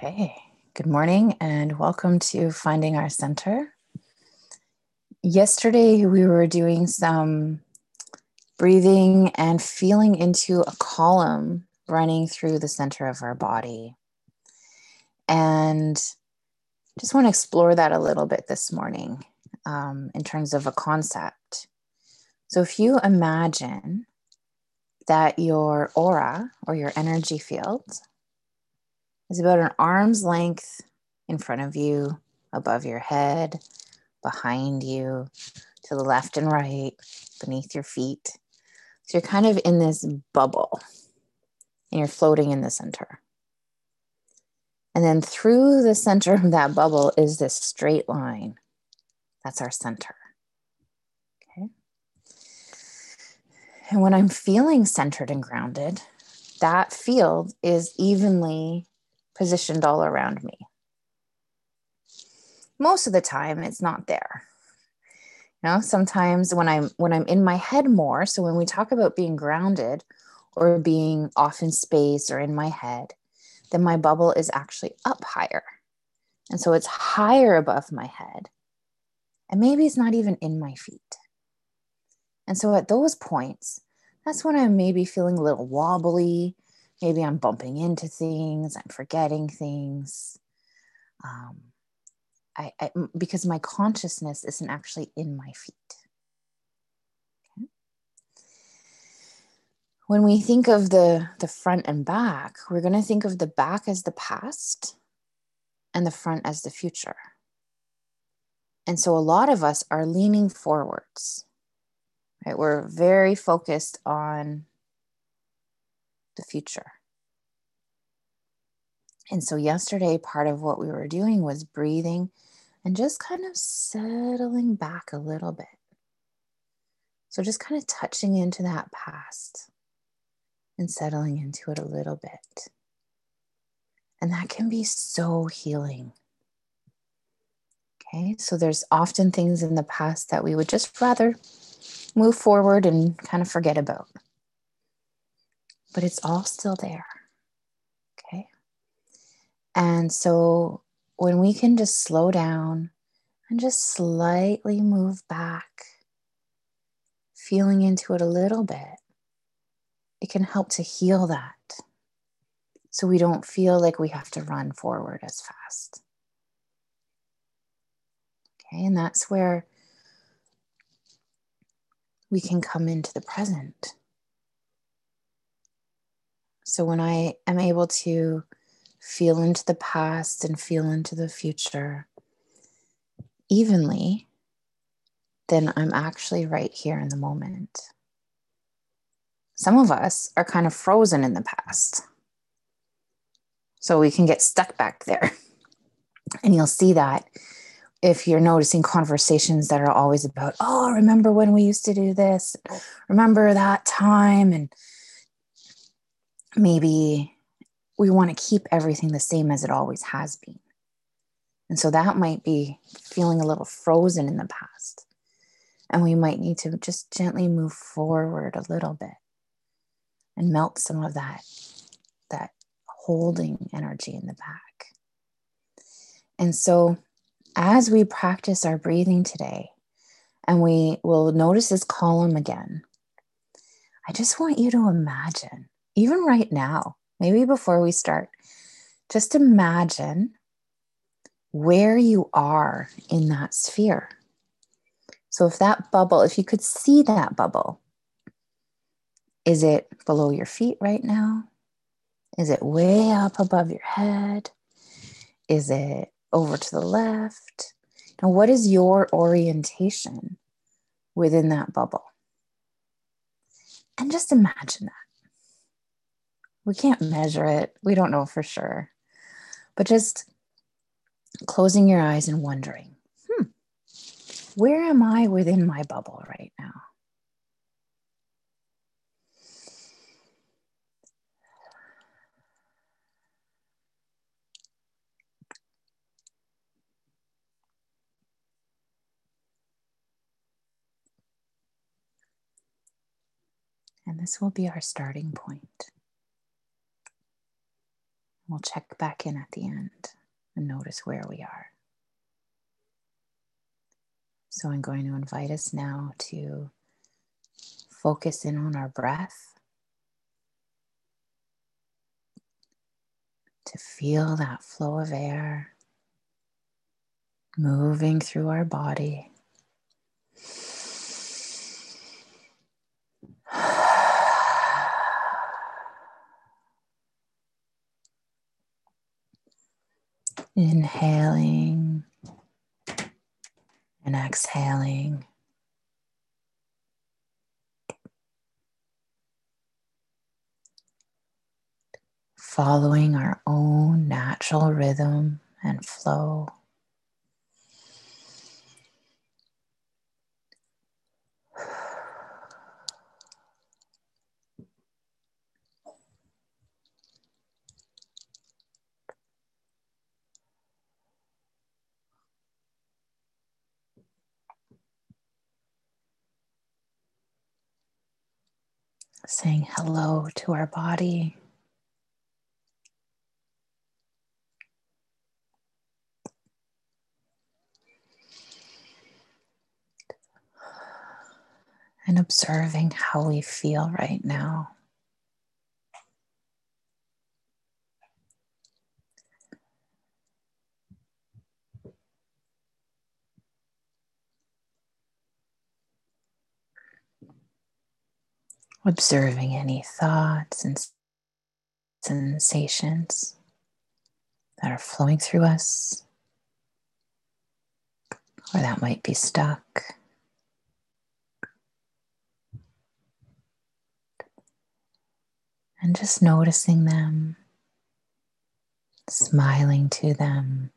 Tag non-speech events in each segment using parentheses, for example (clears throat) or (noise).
Okay, good morning and welcome to Finding Our Center. Yesterday, we were doing some breathing and feeling into a column running through the center of our body. And just want to explore that a little bit this morning um, in terms of a concept. So, if you imagine that your aura or your energy field is about an arm's length in front of you, above your head, behind you, to the left and right, beneath your feet. So you're kind of in this bubble and you're floating in the center. And then through the center of that bubble is this straight line. That's our center. Okay. And when I'm feeling centered and grounded, that field is evenly positioned all around me. Most of the time it's not there. You know, sometimes when I'm when I'm in my head more, so when we talk about being grounded or being off in space or in my head, then my bubble is actually up higher. And so it's higher above my head. And maybe it's not even in my feet. And so at those points, that's when I'm maybe feeling a little wobbly, maybe I'm bumping into things, I'm forgetting things. Um, I, I, because my consciousness isn't actually in my feet. Okay. When we think of the, the front and back, we're going to think of the back as the past and the front as the future. And so a lot of us are leaning forwards. Right? We're very focused on the future. And so, yesterday, part of what we were doing was breathing and just kind of settling back a little bit. So, just kind of touching into that past and settling into it a little bit. And that can be so healing. Okay, so there's often things in the past that we would just rather move forward and kind of forget about but it's all still there. Okay. And so when we can just slow down and just slightly move back, feeling into it a little bit, it can help to heal that. So we don't feel like we have to run forward as fast. Okay, and that's where we can come into the present. So when I am able to feel into the past and feel into the future evenly, then I'm actually right here in the moment. Some of us are kind of frozen in the past. So we can get stuck back there. (laughs) And you'll see that if you're noticing conversations that are always about, oh, remember when we used to do this? Remember that time? And maybe we want to keep everything the same as it always has been. And so that might be feeling a little frozen in the past. And we might need to just gently move forward a little bit and melt some of that, that holding energy in the back. And so as we practice our breathing today, and we will notice this column again, I just want you to imagine even right now, maybe before we start, just imagine where you are in that sphere. So, if that bubble, if you could see that bubble, is it below your feet right now? Is it way up above your head? Is it over to the left? Now, what is your orientation within that bubble? And just imagine that we can't measure it. We don't know for sure. But just closing your eyes and wondering, hmm, where am I within my bubble right now? And this will be our starting point. We'll check back in at the end and notice where we are. So I'm going to invite us now to focus in on our breath, to feel that flow of air moving through our body. Inhaling and exhaling. Following our own natural rhythm and flow. Saying hello to our body. And observing how we feel right now. Observing any thoughts and sensations that are flowing through us, or that might be stuck. And just noticing them, smiling to them,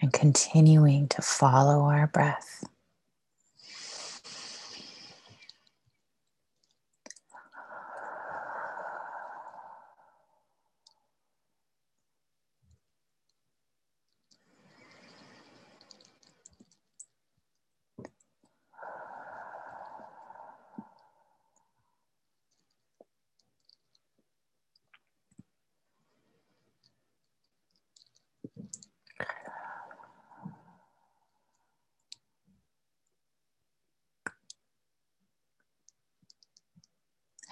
and continuing to follow our breath.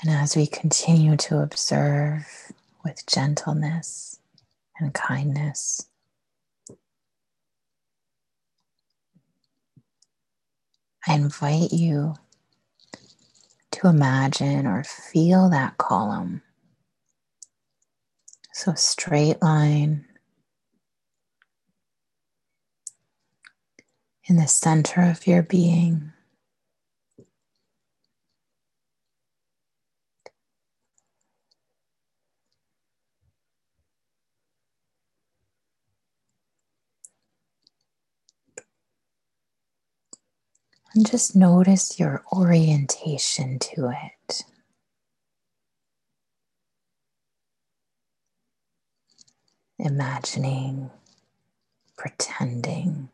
And as we continue to observe with gentleness and kindness, I invite you to imagine or feel that column. So, straight line in the center of your being. And just notice your orientation to it. Imagining, pretending.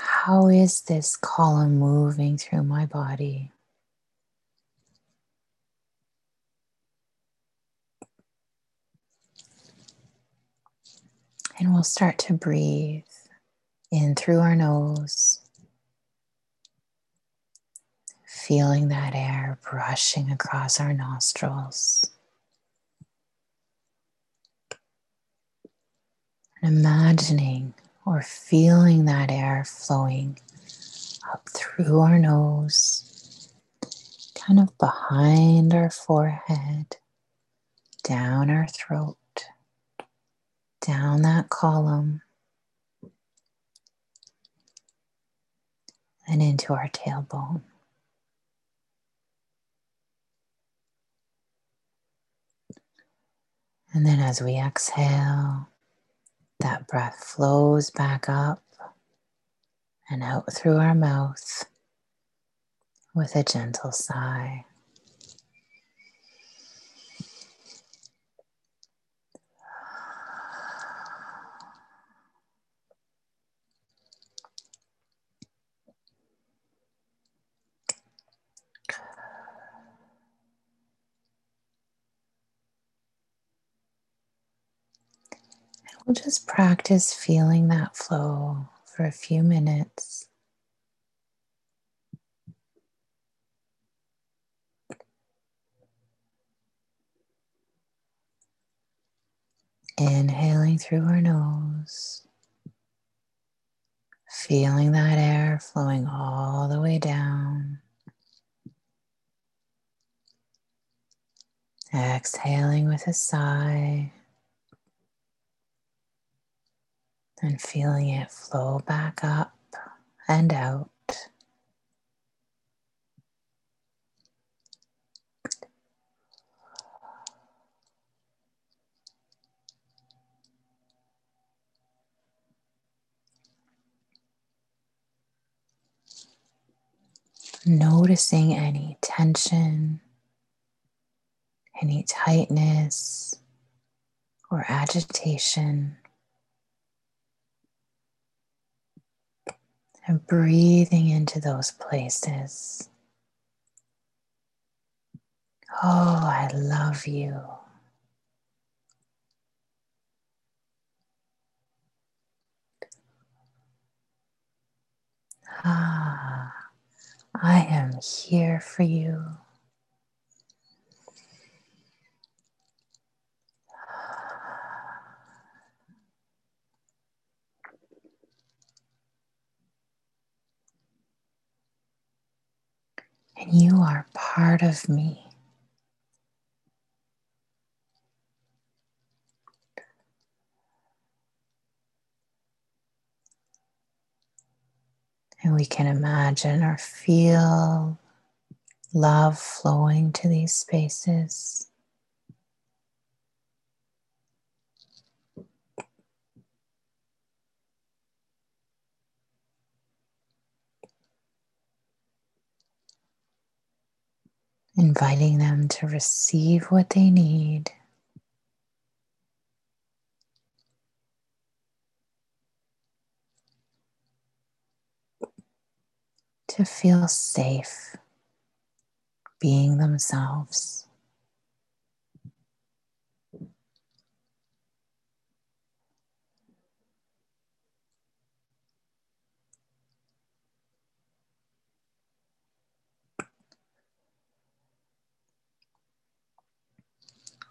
How is this column moving through my body? And we'll start to breathe in through our nose, feeling that air brushing across our nostrils. And imagining or feeling that air flowing up through our nose, kind of behind our forehead, down our throat down that column and into our tailbone. And then as we exhale, that breath flows back up and out through our mouth with a gentle sigh. We'll just practice feeling that flow for a few minutes. Inhaling through our nose, feeling that air flowing all the way down. Exhaling with a sigh and feeling it flow back up and out. Noticing any tension, any tightness or agitation. And breathing into those places. Oh, I love you. Ah, I am here for you. And you are part of me. And we can imagine or feel love flowing to these spaces. Inviting them to receive what they need. To feel safe being themselves.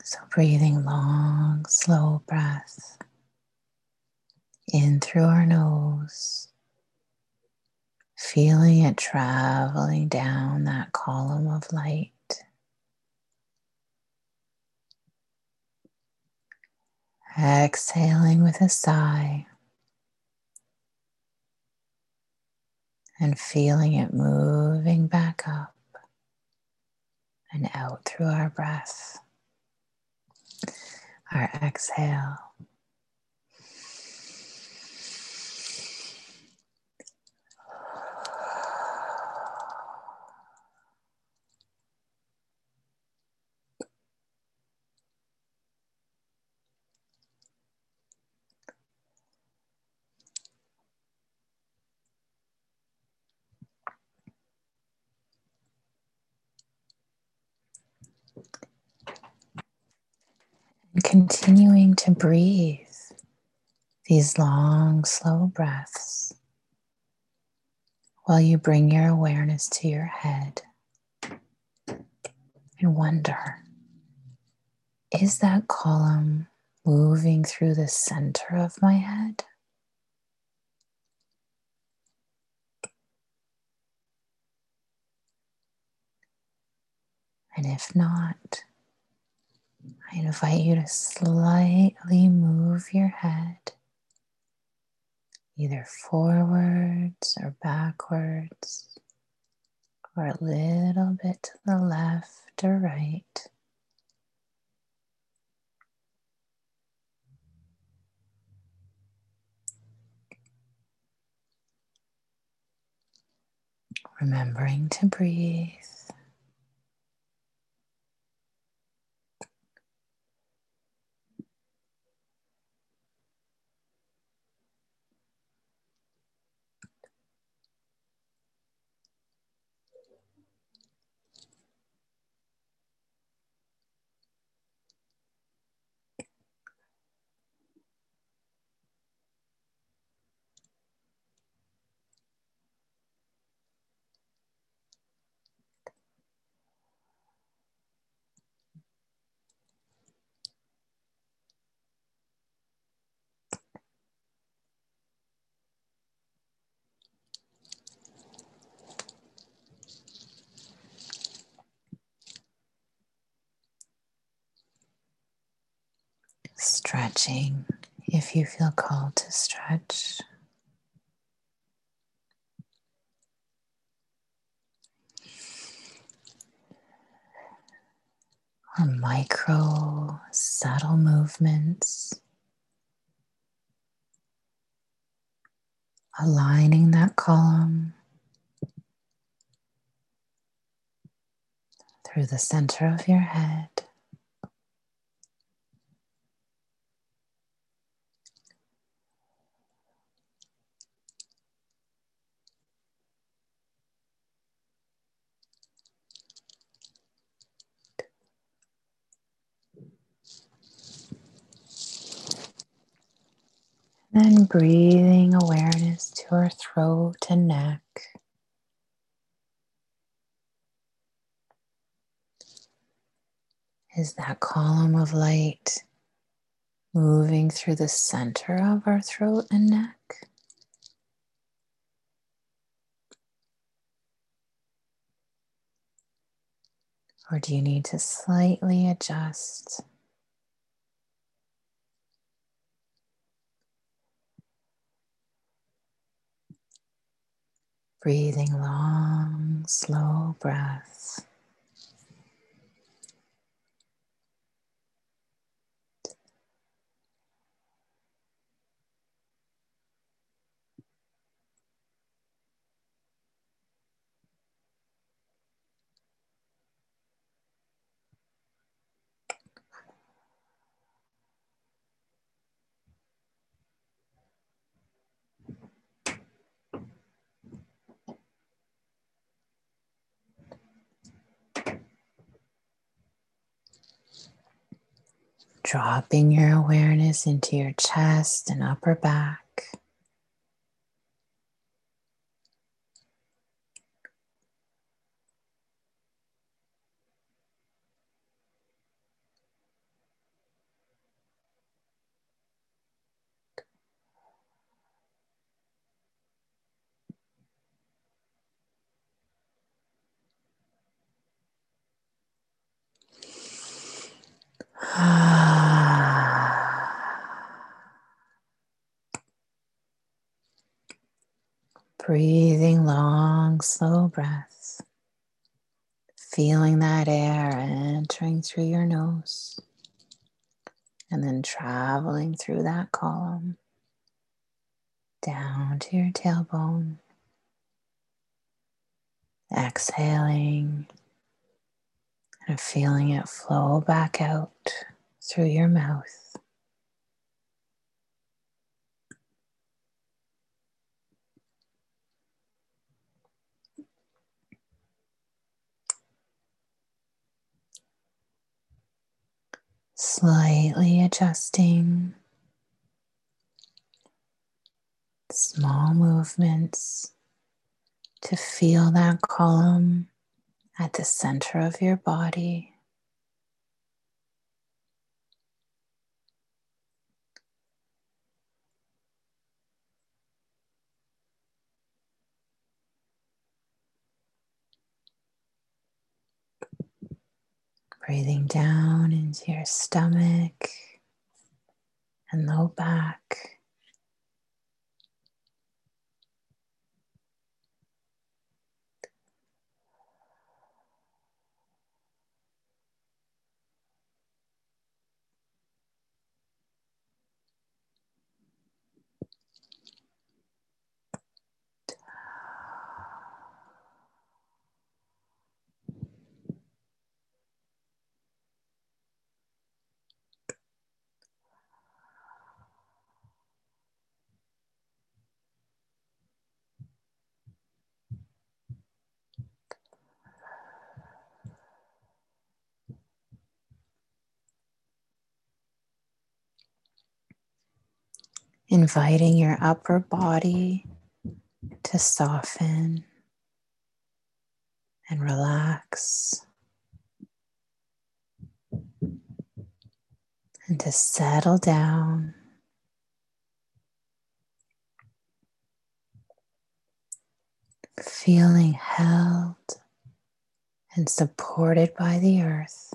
So, breathing long, slow breaths in through our nose, feeling it traveling down that column of light. Exhaling with a sigh. And feeling it moving back up and out through our breath our exhale. And continuing to breathe these long, slow breaths while you bring your awareness to your head and wonder is that column moving through the center of my head? And if not, I invite you to slightly move your head either forwards or backwards, or a little bit to the left or right. Remembering to breathe. Stretching if you feel called to stretch. Or micro, subtle movements, aligning that column through the center of your head. Then breathing awareness to our throat and neck. Is that column of light moving through the center of our throat and neck? Or do you need to slightly adjust? Breathing long, slow breaths. Dropping your awareness into your chest and upper back. Breathing long, slow breaths. Feeling that air entering through your nose and then traveling through that column down to your tailbone. Exhaling and feeling it flow back out through your mouth. Slightly adjusting small movements to feel that column at the center of your body. Breathing down into your stomach and low back. Inviting your upper body to soften and relax and to settle down. Feeling held and supported by the earth.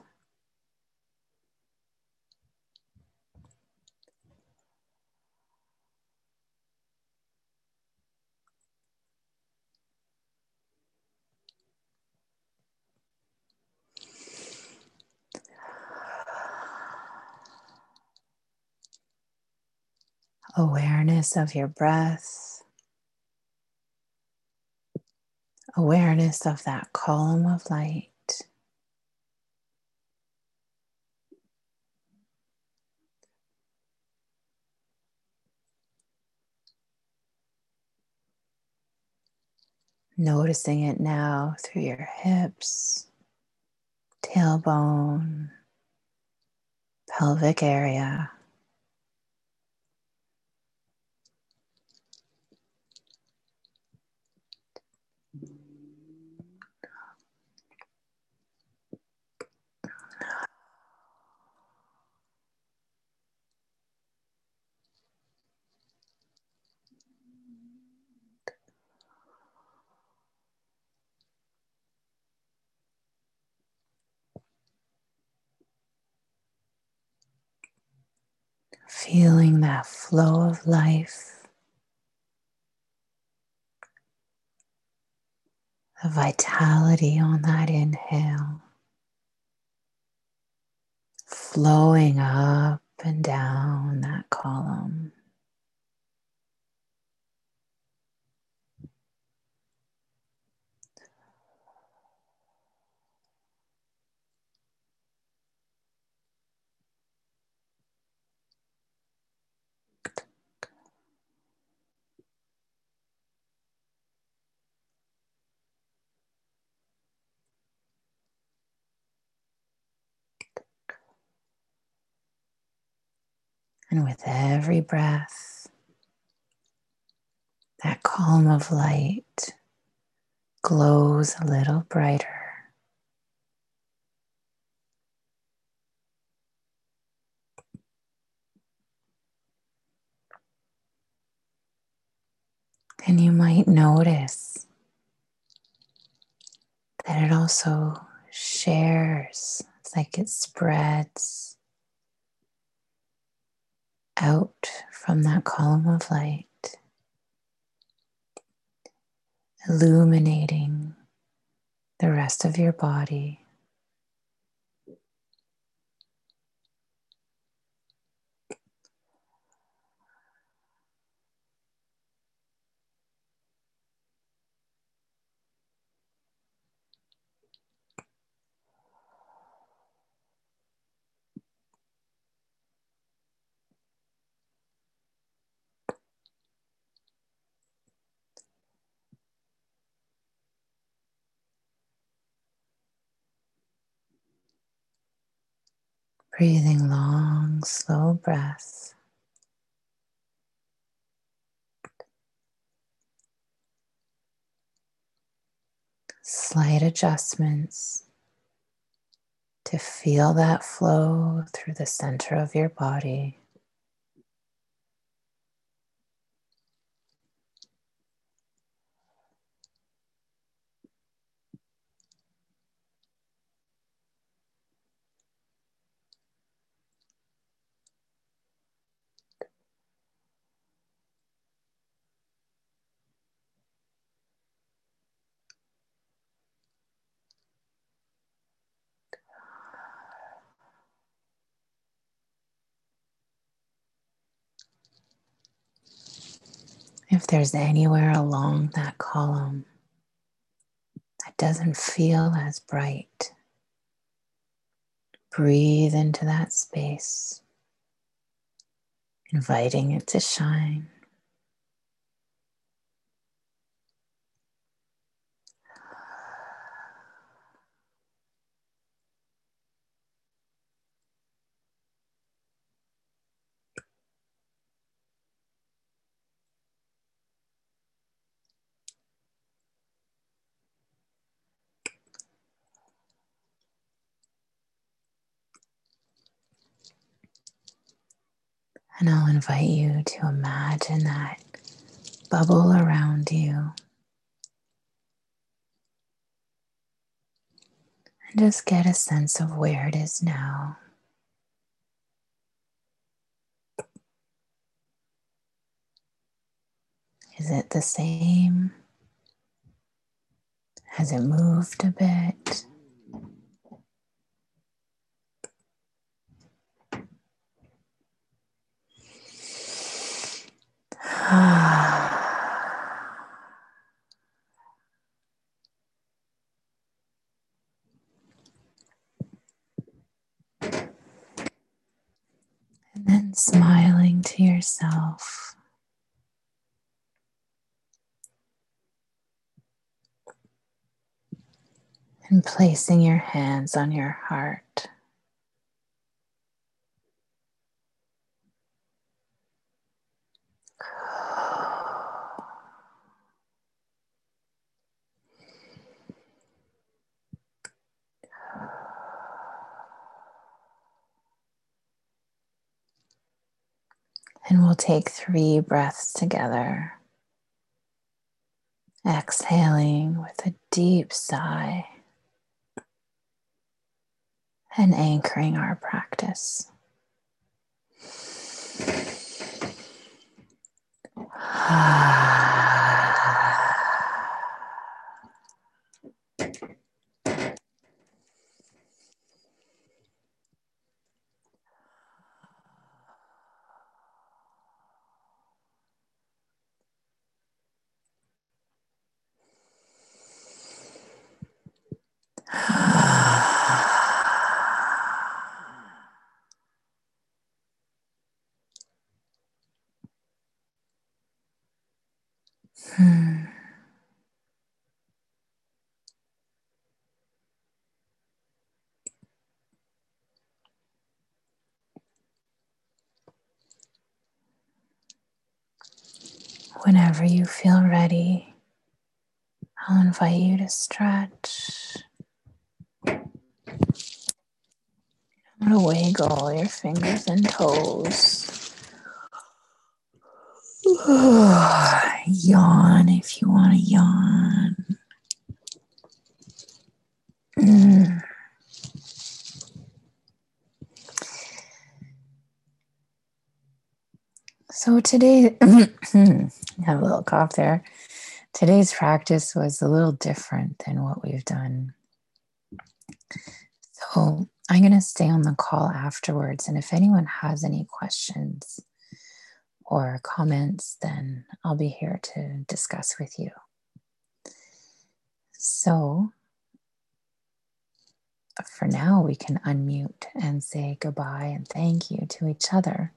Awareness of your breath, awareness of that column of light. Noticing it now through your hips, tailbone, pelvic area. Feeling that flow of life, the vitality on that inhale, flowing up and down that column. And with every breath, that column of light glows a little brighter. And you might notice that it also shares, it's like it spreads out from that column of light, illuminating the rest of your body. Breathing long, slow breaths. Slight adjustments to feel that flow through the center of your body. If there's anywhere along that column that doesn't feel as bright, breathe into that space, inviting it to shine. And I'll invite you to imagine that bubble around you. And just get a sense of where it is now. Is it the same? Has it moved a bit? And smiling to yourself. And placing your hands on your heart. And we'll take three breaths together. Exhaling with a deep sigh and anchoring our practice. (sighs) Whenever you feel ready, I'll invite you to stretch. I'm going to wiggle your fingers and toes. (sighs) yawn if you want to yawn. Mm. So today, (clears throat) I have a little cough there. Today's practice was a little different than what we've done. So I'm going to stay on the call afterwards. And if anyone has any questions, or comments, then I'll be here to discuss with you. So, for now, we can unmute and say goodbye and thank you to each other.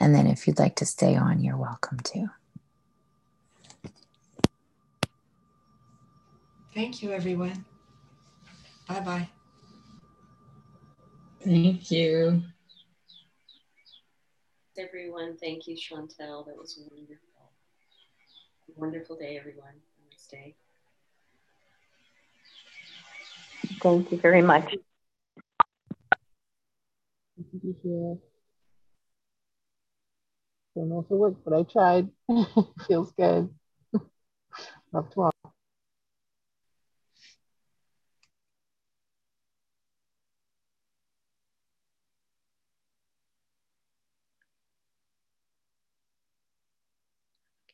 And then, if you'd like to stay on, you're welcome to. Thank you, everyone. Bye bye. Thank you everyone. Thank you, Chantel. That was wonderful. Wonderful day, everyone. Nice day. Thank you very much. Don't know if it worked, but I tried. (laughs) Feels good. (laughs) Love to all.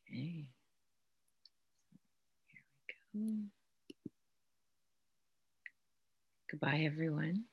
Okay. Here we go. Goodbye, everyone.